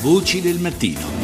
Voci del mattino.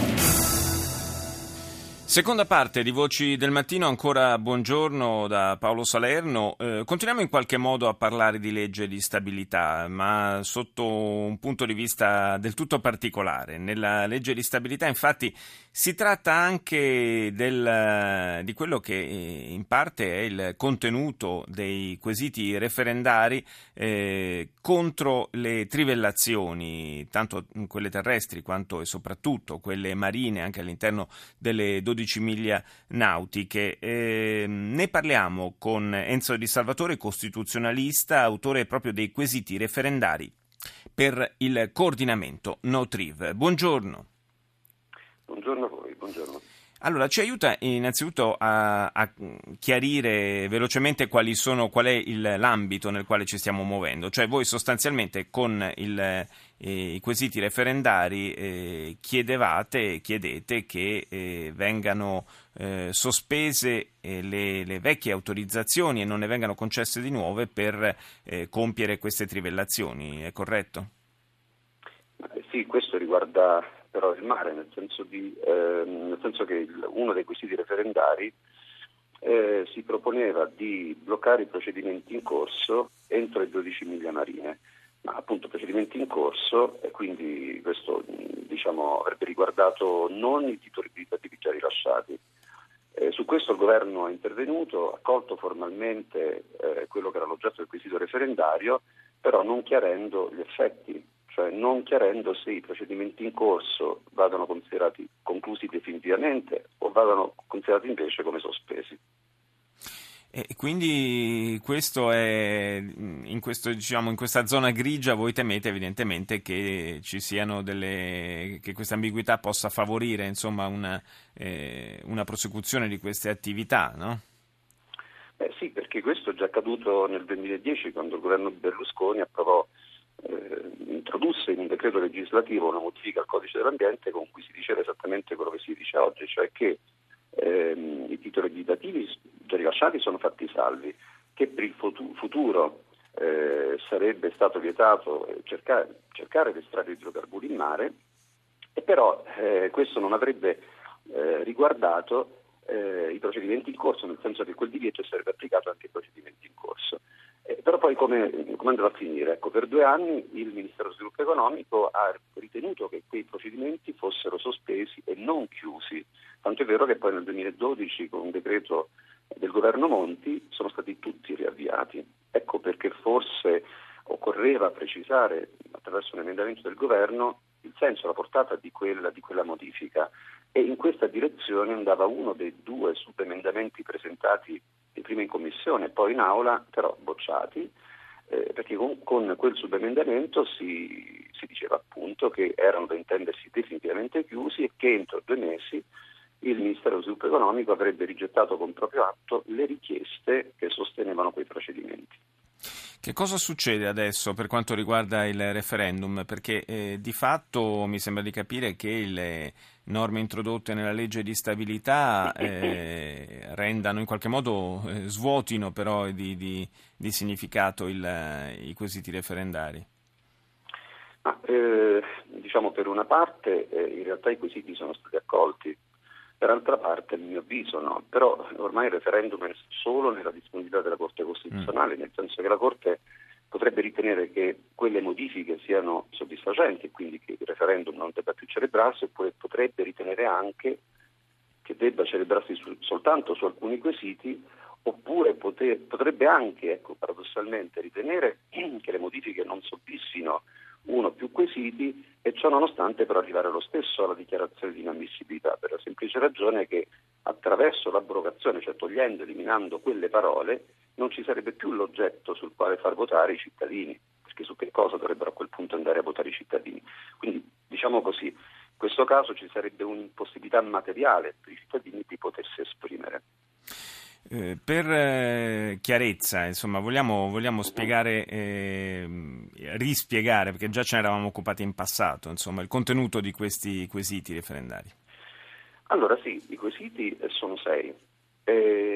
Seconda parte di Voci del Mattino, ancora buongiorno da Paolo Salerno. Eh, continuiamo in qualche modo a parlare di legge di stabilità, ma sotto un punto di vista del tutto particolare. Nella legge di stabilità, infatti, si tratta anche del, di quello che in parte è il contenuto dei quesiti referendari eh, contro le trivellazioni, tanto quelle terrestri quanto e soprattutto quelle marine, anche all'interno delle 12 12 miglia nautiche. Eh, ne parliamo con Enzo Di Salvatore, costituzionalista, autore proprio dei quesiti referendari per il coordinamento NoTriv. Buongiorno. Buongiorno a voi, buongiorno. Allora, ci aiuta innanzitutto a, a chiarire velocemente sono, qual è il, l'ambito nel quale ci stiamo muovendo. Cioè voi sostanzialmente con il, eh, i quesiti referendari eh, chiedevate, chiedete che eh, vengano eh, sospese eh, le, le, vecchie autorizzazioni e non ne vengano concesse di nuove per eh, compiere queste trivellazioni, è corretto? Questo riguarda però il mare, nel senso, di, eh, nel senso che il, uno dei quesiti referendari eh, si proponeva di bloccare i procedimenti in corso entro le 12 miglia marine, ma appunto procedimenti in corso e quindi questo diciamo, avrebbe riguardato non i titoli abitativi già rilasciati. Eh, su questo il governo è intervenuto, ha accolto formalmente eh, quello che era l'oggetto del quesito referendario, però non chiarendo gli effetti cioè non chiarendo se i procedimenti in corso vadano considerati conclusi definitivamente o vadano considerati invece come sospesi. E quindi questo è, in, questo, diciamo, in, questa zona grigia voi temete evidentemente che ci siano delle, che questa ambiguità possa favorire insomma, una, eh, una, prosecuzione di queste attività, no? Eh sì, perché questo è già accaduto nel 2010 quando il governo Berlusconi approvò eh, introdusse in un decreto legislativo una modifica al codice dell'ambiente con cui si diceva esattamente quello che si dice oggi, cioè che ehm, i titoli abitativi già rilasciati sono fatti salvi, che per il futuro eh, sarebbe stato vietato cercare, cercare di estrarre idrocarburi in mare, e però eh, questo non avrebbe eh, riguardato eh, i procedimenti in corso, nel senso che quel divieto sarebbe applicato anche ai procedimenti in corso. Eh, però poi come, come, andrà a finire? Ecco, per due anni il Ministero dello Sviluppo Economico ha ritenuto che quei procedimenti fossero sospesi e non chiusi, tanto è vero che poi nel 2012 con un decreto del governo Monti sono stati tutti riavviati. Ecco perché forse occorreva precisare attraverso un emendamento del governo il senso, la portata di quella, di quella modifica e in questa direzione andava uno dei due subemendamenti presentati prima in commissione e poi in aula, però bocciati, eh, perché con, con, quel subemendamento si, si, diceva appunto che erano da intendersi definitivamente chiusi e che entro due mesi il Ministero dello Sviluppo Economico avrebbe rigettato con proprio atto le richieste che sostenevano quei procedimenti. Che cosa succede adesso per quanto riguarda il referendum? Perché eh, di fatto mi sembra di capire che le norme introdotte nella legge di stabilità eh, rendano in qualche modo, eh, svuotino però di, di, di significato il, i quesiti referendari. Ma, eh, diciamo per una parte eh, in realtà i quesiti sono stati accolti per altra parte, a mio avviso, no. Però ormai il referendum è solo nella disponibilità della Corte Costituzionale, mm. nel senso che la Corte potrebbe ritenere che quelle modifiche siano soddisfacenti e quindi che il referendum non debba più celebrarsi, oppure potrebbe ritenere anche che debba celebrarsi su, soltanto su alcuni quesiti, oppure poter, potrebbe anche, ecco, paradossalmente, ritenere che le modifiche non soddisfino uno o più quesiti ciò nonostante per arrivare lo stesso alla dichiarazione di inammissibilità, per la semplice ragione che attraverso l'abrogazione, cioè togliendo, eliminando quelle parole, non ci sarebbe più l'oggetto sul quale far votare i cittadini, perché su che cosa dovrebbero a quel punto andare a votare i cittadini. Quindi diciamo così, in questo caso ci sarebbe un'impossibilità materiale per i cittadini di potersi esprimere. Eh, per eh, chiarezza, insomma, vogliamo, vogliamo spiegare, eh, rispiegare, perché già ce ne eravamo occupati in passato, insomma, il contenuto di questi quesiti referendari. Allora sì, i quesiti sono sei.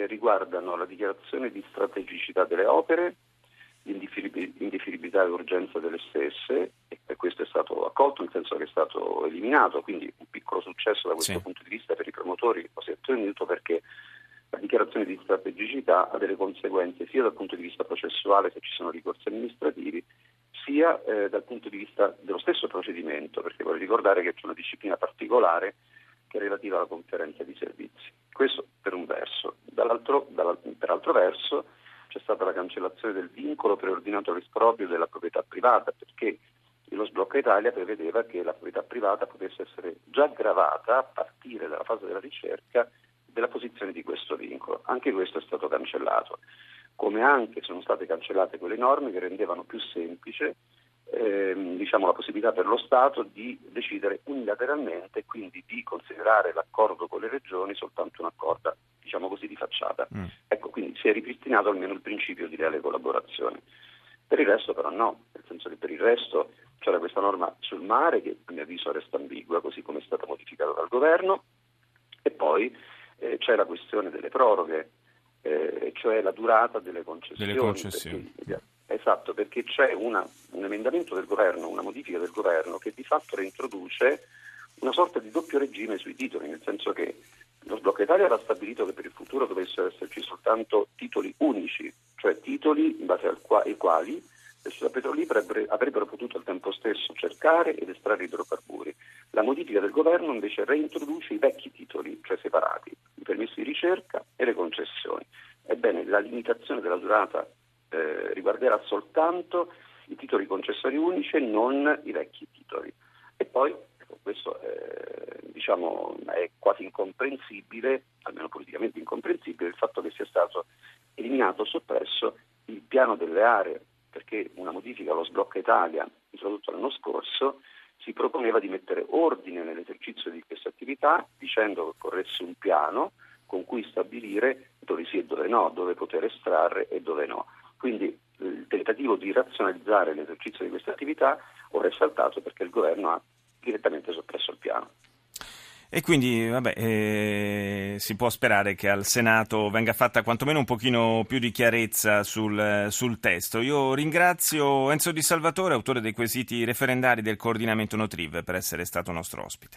riguardano la dichiarazione di strategicità delle opere, l'indiferibilità e l'urgenza delle stesse, e questo è stato accolto, nel senso che è stato eliminato, quindi un piccolo successo da questo sì. punto di vista per i promotori lo si è ottenuto perché la dichiarazione di strategicità ha delle conseguenze sia dal punto di vista processuale se ci sono ricorsi amministrativi, sia eh, dal punto di vista dello stesso procedimento, perché vorrei ricordare che c'è una disciplina particolare che è relativa alla conferenza di servizi. Questo per un verso. Dall'altro, per altro verso c'è stata la cancellazione del vincolo preordinato all'esproprio della proprietà privata, perché lo sblocco Italia prevedeva che la proprietà privata potesse essere già gravata a partire dalla fase della ricerca della posizione di questo vincolo. Anche questo è stato cancellato, come anche sono state cancellate quelle norme che rendevano più semplice ehm, diciamo, la possibilità per lo Stato di decidere unilateralmente e quindi di considerare l'accordo con le regioni soltanto un accordo diciamo così, di facciata. Mm. Ecco, quindi si è ripristinato almeno il principio di reale collaborazione. Per il resto però no, nel senso che per il resto c'era questa norma sul mare che a mio avviso resta ambigua, così come è stata modificata dal governo, e poi eh, c'è la questione delle proroghe, eh, cioè la durata delle concessioni. Delle concessioni. Perché, esatto, perché c'è una, un emendamento del governo, una modifica del governo che di fatto reintroduce una sorta di doppio regime sui titoli, nel senso che lo sblocco Italia aveva stabilito che per il futuro dovessero esserci soltanto titoli unici, cioè titoli in base ai quali le società petrolifere avrebbero potuto al tempo stesso cercare ed estrarre idrocarburi. La modifica del governo invece reintroduce i vecchi titoli, cioè separati, i permessi di ricerca e le concessioni. Ebbene, la limitazione della durata eh, riguarderà soltanto i titoli concessori unici e non i vecchi titoli. E poi, ecco, questo eh, diciamo, è quasi incomprensibile, almeno politicamente incomprensibile, il fatto che sia stato eliminato o soppresso il piano delle aree perché una modifica allo sblocco Italia introdotto l'anno scorso si proponeva di mettere ordine nell'esercizio di queste attività dicendo che occorresse un piano con cui stabilire dove sì e dove no, dove poter estrarre e dove no. Quindi il tentativo di razionalizzare l'esercizio di queste attività ora è saltato perché il governo ha direttamente soppresso il piano. E quindi vabbè, eh, si può sperare che al Senato venga fatta quantomeno un pochino più di chiarezza sul, sul, testo. Io ringrazio Enzo Di Salvatore, autore dei quesiti referendari del coordinamento Notriv, per essere stato nostro ospite.